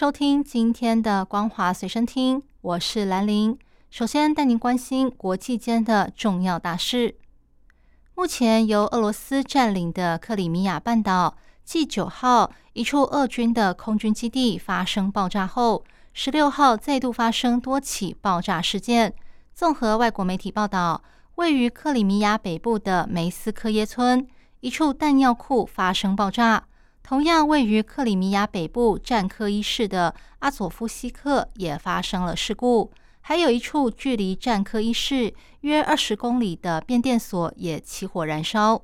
收听今天的《光华随身听》，我是兰玲。首先带您关心国际间的重要大事。目前由俄罗斯占领的克里米亚半岛，继九号一处俄军的空军基地发生爆炸后，十六号再度发生多起爆炸事件。综合外国媒体报道，位于克里米亚北部的梅斯科耶村一处弹药库发生爆炸。同样位于克里米亚北部战科一市的阿佐夫西克也发生了事故，还有一处距离战科一市约二十公里的变电所也起火燃烧。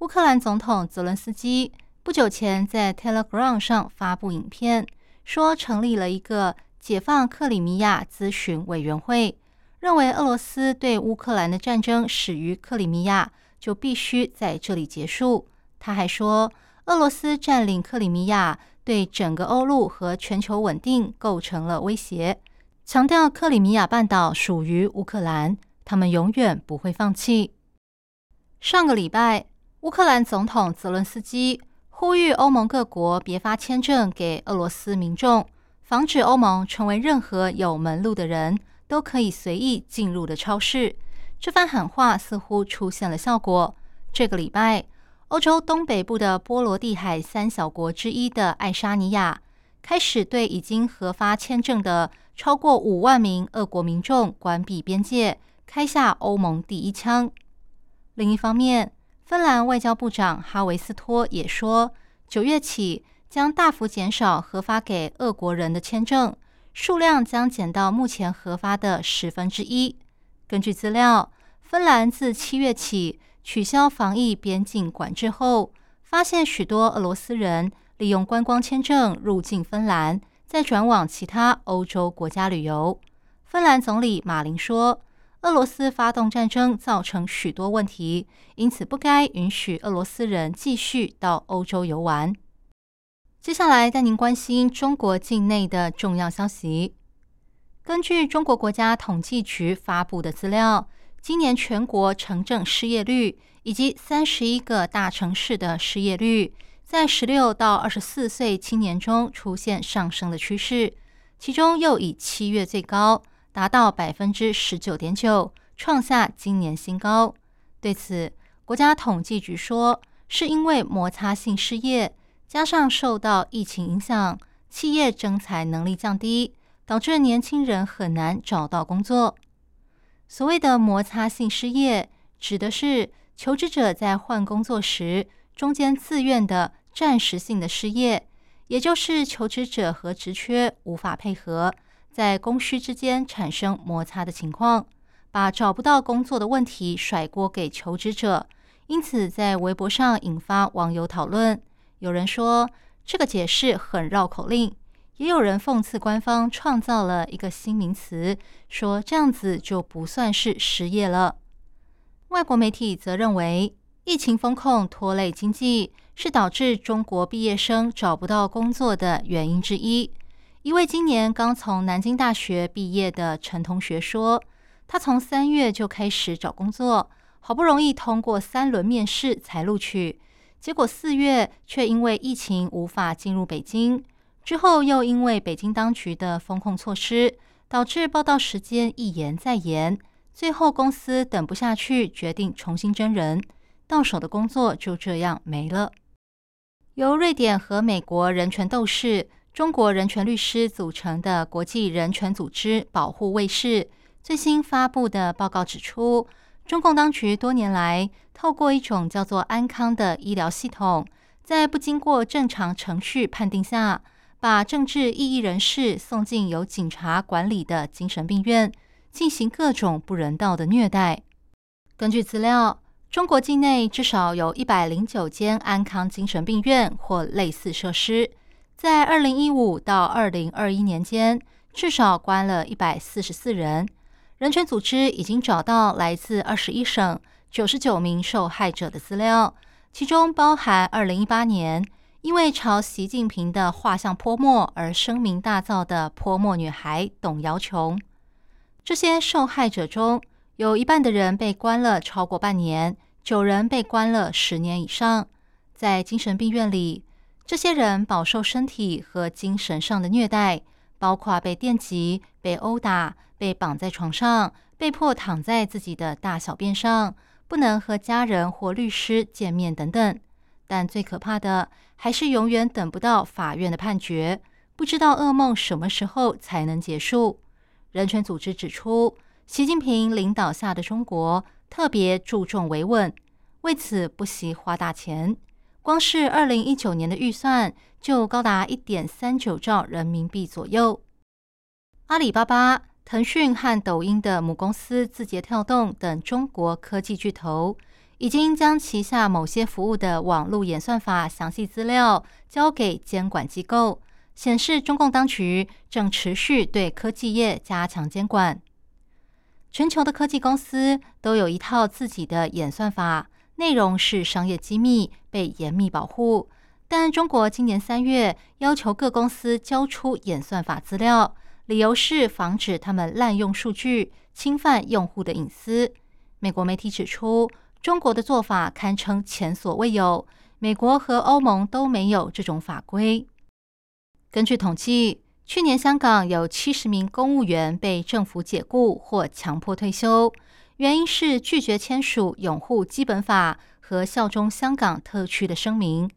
乌克兰总统泽伦斯基不久前在 Telegram 上发布影片，说成立了一个解放克里米亚咨询委员会，认为俄罗斯对乌克兰的战争始于克里米亚，就必须在这里结束。他还说。俄罗斯占领克里米亚，对整个欧陆和全球稳定构成了威胁。强调克里米亚半岛属于乌克兰，他们永远不会放弃。上个礼拜，乌克兰总统泽伦斯基呼吁欧盟各国别发签证给俄罗斯民众，防止欧盟成为任何有门路的人都可以随意进入的超市。这番喊话似乎出现了效果。这个礼拜。欧洲东北部的波罗的海三小国之一的爱沙尼亚，开始对已经核发签证的超过五万名俄国民众关闭边界，开下欧盟第一枪。另一方面，芬兰外交部长哈维斯托也说，九月起将大幅减少核发给俄国人的签证数量，将减到目前核发的十分之一。根据资料，芬兰自七月起。取消防疫边境管制后，发现许多俄罗斯人利用观光签证入境芬兰，再转往其他欧洲国家旅游。芬兰总理马林说：“俄罗斯发动战争造成许多问题，因此不该允许俄罗斯人继续到欧洲游玩。”接下来带您关心中国境内的重要消息。根据中国国家统计局发布的资料。今年全国城镇失业率以及三十一个大城市的失业率，在十六到二十四岁青年中出现上升的趋势，其中又以七月最高，达到百分之十九点九，创下今年新高。对此，国家统计局说，是因为摩擦性失业加上受到疫情影响，企业征才能力降低，导致年轻人很难找到工作。所谓的摩擦性失业，指的是求职者在换工作时，中间自愿的暂时性的失业，也就是求职者和职缺无法配合，在供需之间产生摩擦的情况，把找不到工作的问题甩锅给求职者，因此在微博上引发网友讨论。有人说这个解释很绕口令。也有人讽刺官方创造了一个新名词，说这样子就不算是失业了。外国媒体则认为，疫情风控拖累经济是导致中国毕业生找不到工作的原因之一。一位今年刚从南京大学毕业的陈同学说，他从三月就开始找工作，好不容易通过三轮面试才录取，结果四月却因为疫情无法进入北京。之后又因为北京当局的风控措施，导致报道时间一延再延，最后公司等不下去，决定重新征人，到手的工作就这样没了。由瑞典和美国人权斗士、中国人权律师组成的国际人权组织“保护卫士”最新发布的报告指出，中共当局多年来透过一种叫做“安康”的医疗系统，在不经过正常程序判定下。把政治异议人士送进由警察管理的精神病院，进行各种不人道的虐待。根据资料，中国境内至少有一百零九间安康精神病院或类似设施。在二零一五到二零二一年间，至少关了一百四十四人。人权组织已经找到来自二十一省九十九名受害者的资料，其中包含二零一八年因为朝习近平的画像泼墨而声名大噪的泼墨女孩董瑶琼。这些受害者中有一半的人被关了超过半年，九人被关了十年以上。在精神病院里，这些人饱受身体和精神上的虐待，包括被电击、被殴打。被绑在床上，被迫躺在自己的大小便上，不能和家人或律师见面等等。但最可怕的还是永远等不到法院的判决，不知道噩梦什么时候才能结束。人权组织指出，习近平领导下的中国特别注重维稳，为此不惜花大钱。光是二零一九年的预算就高达一点三九兆人民币左右。阿里巴巴。腾讯和抖音的母公司字节跳动等中国科技巨头，已经将旗下某些服务的网络演算法详细资料交给监管机构，显示中共当局正持续对科技业加强监管。全球的科技公司都有一套自己的演算法，内容是商业机密，被严密保护。但中国今年三月要求各公司交出演算法资料。理由是防止他们滥用数据，侵犯用户的隐私。美国媒体指出，中国的做法堪称前所未有，美国和欧盟都没有这种法规。根据统计，去年香港有七十名公务员被政府解雇或强迫退休，原因是拒绝签署拥护基本法和效忠香港特区的声明。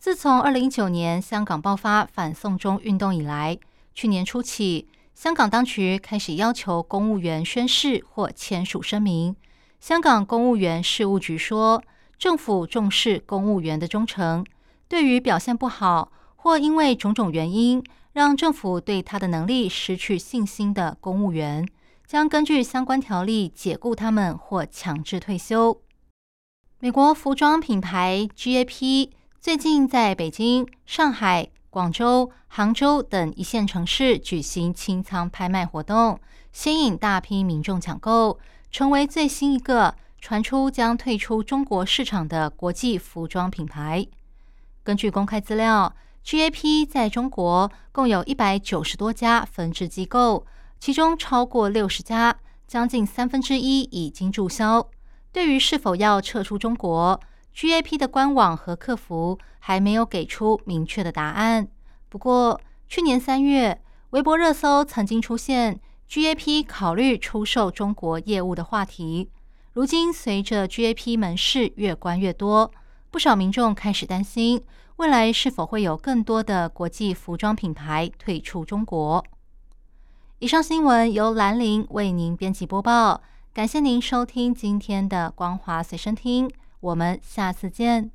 自从二零一九年香港爆发反送中运动以来，去年初起，香港当局开始要求公务员宣誓或签署声明。香港公务员事务局说，政府重视公务员的忠诚。对于表现不好或因为种种原因让政府对他的能力失去信心的公务员，将根据相关条例解雇他们或强制退休。美国服装品牌 GAP 最近在北京、上海。广州、杭州等一线城市举行清仓拍卖活动，吸引大批民众抢购，成为最新一个传出将退出中国市场的国际服装品牌。根据公开资料，GAP 在中国共有一百九十多家分支机构，其中超过六十家，将近三分之一已经注销。对于是否要撤出中国？GAP 的官网和客服还没有给出明确的答案。不过，去年三月，微博热搜曾经出现 GAP 考虑出售中国业务的话题。如今，随着 GAP 门市越关越多，不少民众开始担心，未来是否会有更多的国际服装品牌退出中国。以上新闻由兰陵为您编辑播报，感谢您收听今天的光华随身听。我们下次见。